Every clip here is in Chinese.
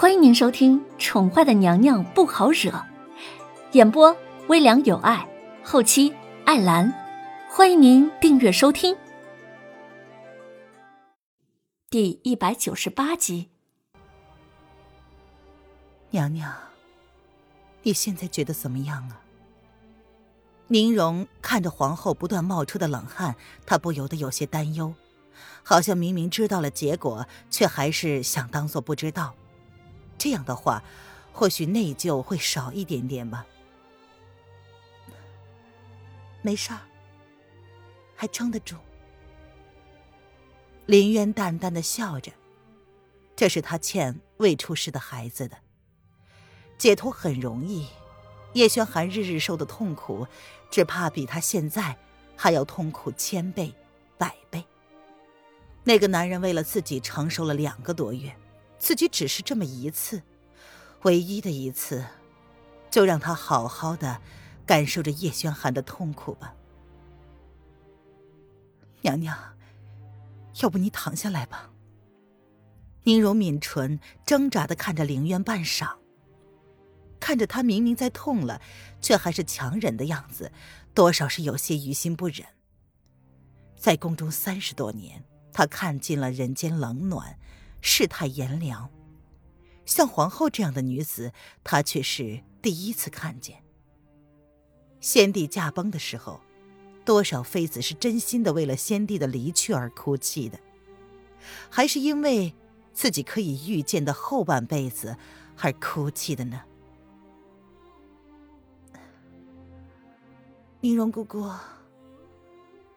欢迎您收听《宠坏的娘娘不好惹》，演播微凉有爱，后期艾兰。欢迎您订阅收听。第一百九十八集，娘娘，你现在觉得怎么样啊？宁荣看着皇后不断冒出的冷汗，她不由得有些担忧，好像明明知道了结果，却还是想当做不知道。这样的话，或许内疚会少一点点吧。没事儿，还撑得住。林渊淡淡的笑着，这是他欠未出世的孩子的。解脱很容易，叶轩寒日日受的痛苦，只怕比他现在还要痛苦千倍、百倍。那个男人为了自己承受了两个多月。自己只是这么一次，唯一的一次，就让他好好的感受着叶轩寒的痛苦吧。娘娘，要不你躺下来吧。宁荣抿唇，挣扎的看着凌渊半晌，看着他明明在痛了，却还是强忍的样子，多少是有些于心不忍。在宫中三十多年，他看尽了人间冷暖。世态炎凉，像皇后这样的女子，她却是第一次看见。先帝驾崩的时候，多少妃子是真心的为了先帝的离去而哭泣的，还是因为自己可以预见的后半辈子而哭泣的呢？宁荣姑姑，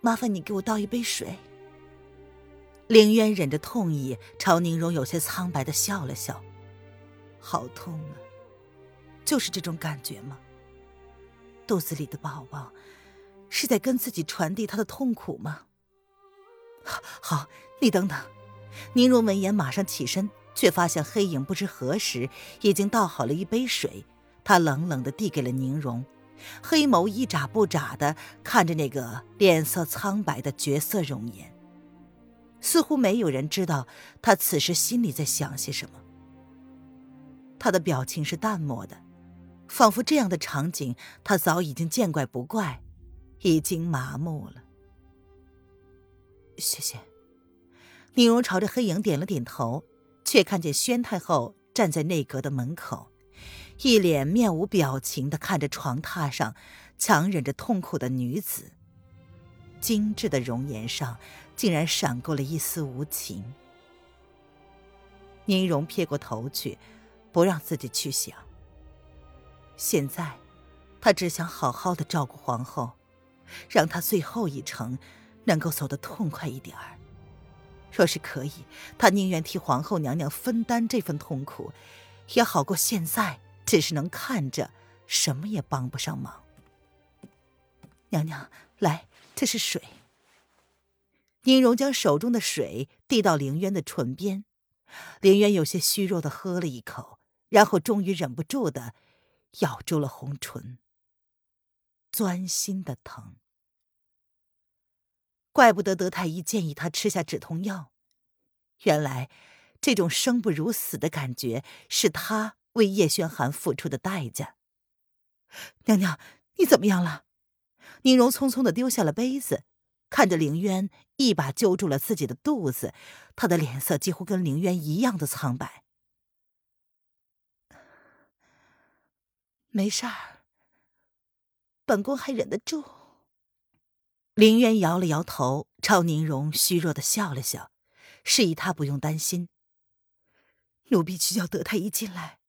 麻烦你给我倒一杯水。凌渊忍着痛意，朝宁荣有些苍白的笑了笑：“好痛啊，就是这种感觉吗？肚子里的宝宝是在跟自己传递他的痛苦吗？”“好，你等等。”宁荣闻言马上起身，却发现黑影不知何时已经倒好了一杯水，他冷冷的递给了宁荣，黑眸一眨不眨的看着那个脸色苍白的绝色容颜。似乎没有人知道他此时心里在想些什么。他的表情是淡漠的，仿佛这样的场景他早已经见怪不怪，已经麻木了。谢谢。宁荣朝着黑影点了点头，却看见宣太后站在内阁的门口，一脸面无表情的看着床榻上强忍着痛苦的女子，精致的容颜上。竟然闪过了一丝无情。宁荣撇过头去，不让自己去想。现在，他只想好好的照顾皇后，让她最后一程能够走得痛快一点儿。若是可以，他宁愿替皇后娘娘分担这份痛苦，也好过现在只是能看着，什么也帮不上忙。娘娘，来，这是水。宁荣将手中的水递到凌渊的唇边，凌渊有些虚弱的喝了一口，然后终于忍不住的咬住了红唇。钻心的疼，怪不得德太医建议他吃下止痛药，原来这种生不如死的感觉是他为叶轩寒付出的代价。娘娘，你怎么样了？宁荣匆匆的丢下了杯子。看着凌渊一把揪住了自己的肚子，他的脸色几乎跟凌渊一样的苍白。没事儿，本宫还忍得住。凌渊摇了摇头，朝宁荣虚弱的笑了笑，示意他不用担心。奴婢去叫德太医进来。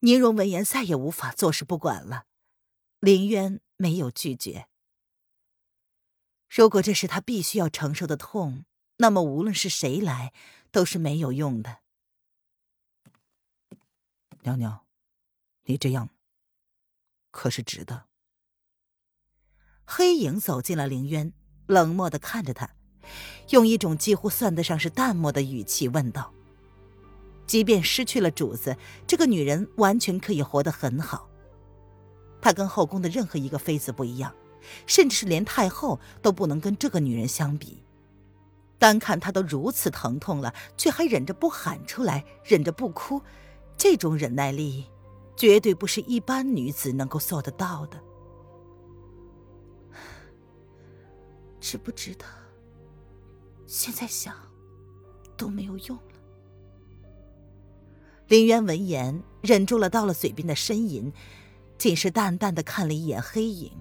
宁荣闻言再也无法坐视不管了，凌渊没有拒绝。如果这是他必须要承受的痛，那么无论是谁来都是没有用的。娘娘，你这样可是值得。黑影走进了凌渊，冷漠的看着他，用一种几乎算得上是淡漠的语气问道：“即便失去了主子，这个女人完全可以活得很好。她跟后宫的任何一个妃子不一样。”甚至是连太后都不能跟这个女人相比。单看她都如此疼痛了，却还忍着不喊出来，忍着不哭，这种忍耐力，绝对不是一般女子能够做得到的。值不值得？现在想都没有用了。林渊闻言，忍住了到了嘴边的呻吟，仅是淡淡的看了一眼黑影。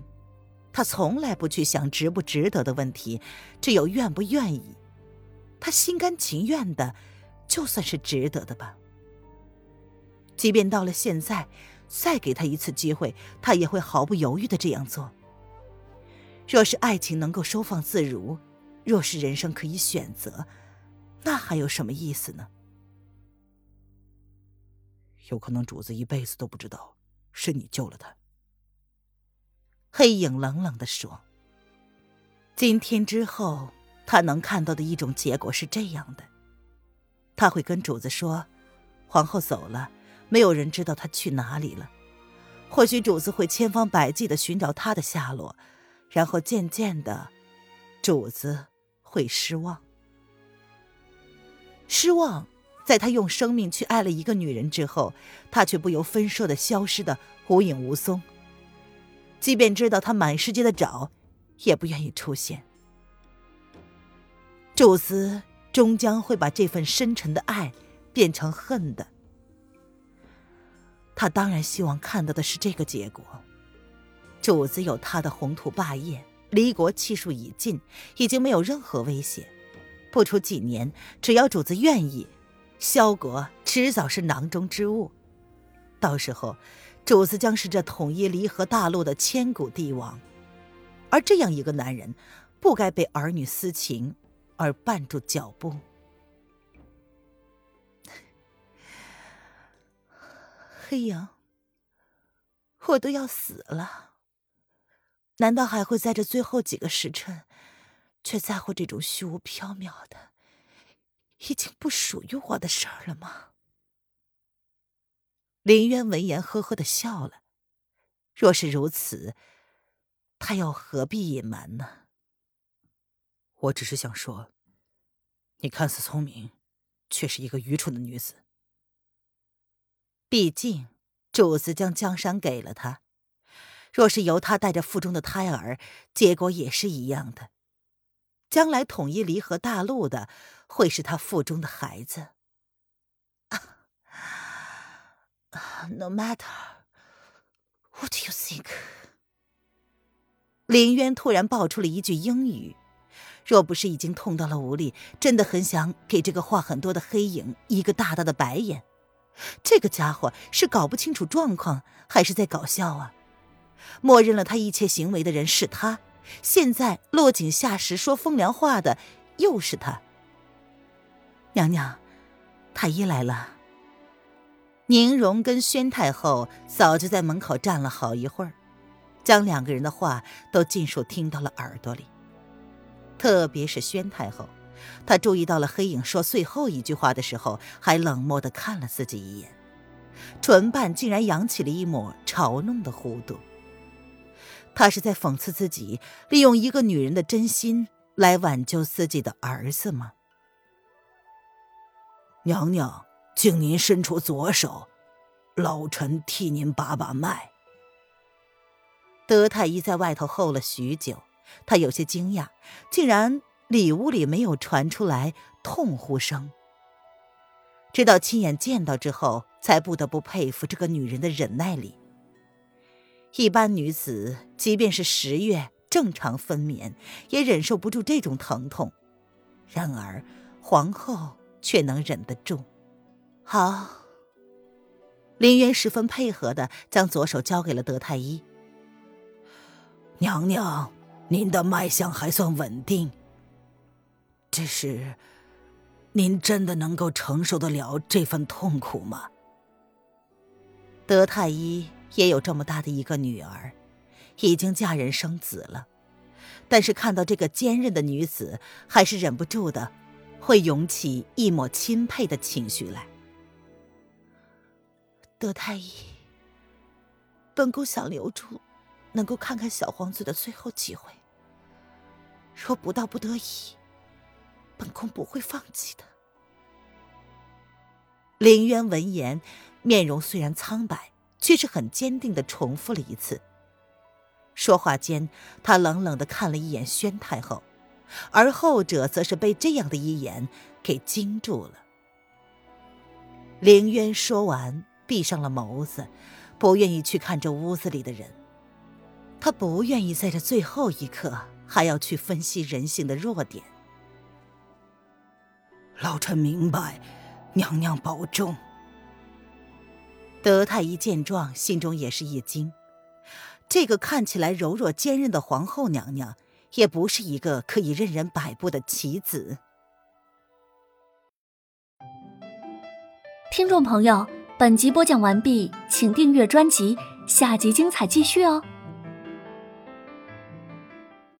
他从来不去想值不值得的问题，只有愿不愿意。他心甘情愿的，就算是值得的吧。即便到了现在，再给他一次机会，他也会毫不犹豫的这样做。若是爱情能够收放自如，若是人生可以选择，那还有什么意思呢？有可能主子一辈子都不知道是你救了他。黑影冷冷的说：“今天之后，他能看到的一种结果是这样的，他会跟主子说，皇后走了，没有人知道她去哪里了。或许主子会千方百计的寻找她的下落。”然后渐渐的，主子会失望。失望，在他用生命去爱了一个女人之后，他却不由分说的消失的无影无踪。即便知道他满世界的找，也不愿意出现。主子终将会把这份深沉的爱变成恨的。他当然希望看到的是这个结果。主子有他的宏图霸业，离国气数已尽，已经没有任何威胁。不出几年，只要主子愿意，萧国迟早是囊中之物。到时候，主子将是这统一离合大陆的千古帝王。而这样一个男人，不该被儿女私情而绊住脚步。黑影，我都要死了。难道还会在这最后几个时辰，却在乎这种虚无缥缈的、已经不属于我的事儿了吗？林渊闻言呵呵的笑了。若是如此，他又何必隐瞒呢？我只是想说，你看似聪明，却是一个愚蠢的女子。毕竟，主子将江山给了他。若是由他带着腹中的胎儿，结果也是一样的。将来统一离合大陆的，会是他腹中的孩子。No matter what you think。林渊突然爆出了一句英语，若不是已经痛到了无力，真的很想给这个话很多的黑影一个大大的白眼。这个家伙是搞不清楚状况，还是在搞笑啊？默认了他一切行为的人是他，现在落井下石说风凉话的又是他。娘娘，太医来了。宁荣跟宣太后早就在门口站了好一会儿，将两个人的话都尽数听到了耳朵里。特别是宣太后，她注意到了黑影说最后一句话的时候，还冷漠的看了自己一眼，唇瓣竟然扬起了一抹嘲弄的弧度。他是在讽刺自己利用一个女人的真心来挽救自己的儿子吗？娘娘，请您伸出左手，老臣替您把把脉。德太医在外头候了许久，他有些惊讶，竟然里屋里没有传出来痛呼声。直到亲眼见到之后，才不得不佩服这个女人的忍耐力。一般女子，即便是十月正常分娩，也忍受不住这种疼痛。然而，皇后却能忍得住。好，林渊十分配合的将左手交给了德太医。娘娘，您的脉象还算稳定。只是，您真的能够承受得了这份痛苦吗？德太医。也有这么大的一个女儿，已经嫁人生子了，但是看到这个坚韧的女子，还是忍不住的，会涌起一抹钦佩的情绪来。德太医，本宫想留住，能够看看小皇子的最后机会。若不到不得已，本宫不会放弃的。林渊闻言，面容虽然苍白，却是很坚定的重复了一次。说话间，他冷冷的看了一眼宣太后，而后者则是被这样的一眼给惊住了。凌渊说完，闭上了眸子，不愿意去看这屋子里的人。他不愿意在这最后一刻还要去分析人性的弱点。老臣明白，娘娘保重。德太医见状，心中也是一惊。这个看起来柔弱坚韧的皇后娘娘，也不是一个可以任人摆布的棋子。听众朋友，本集播讲完毕，请订阅专辑，下集精彩继续哦。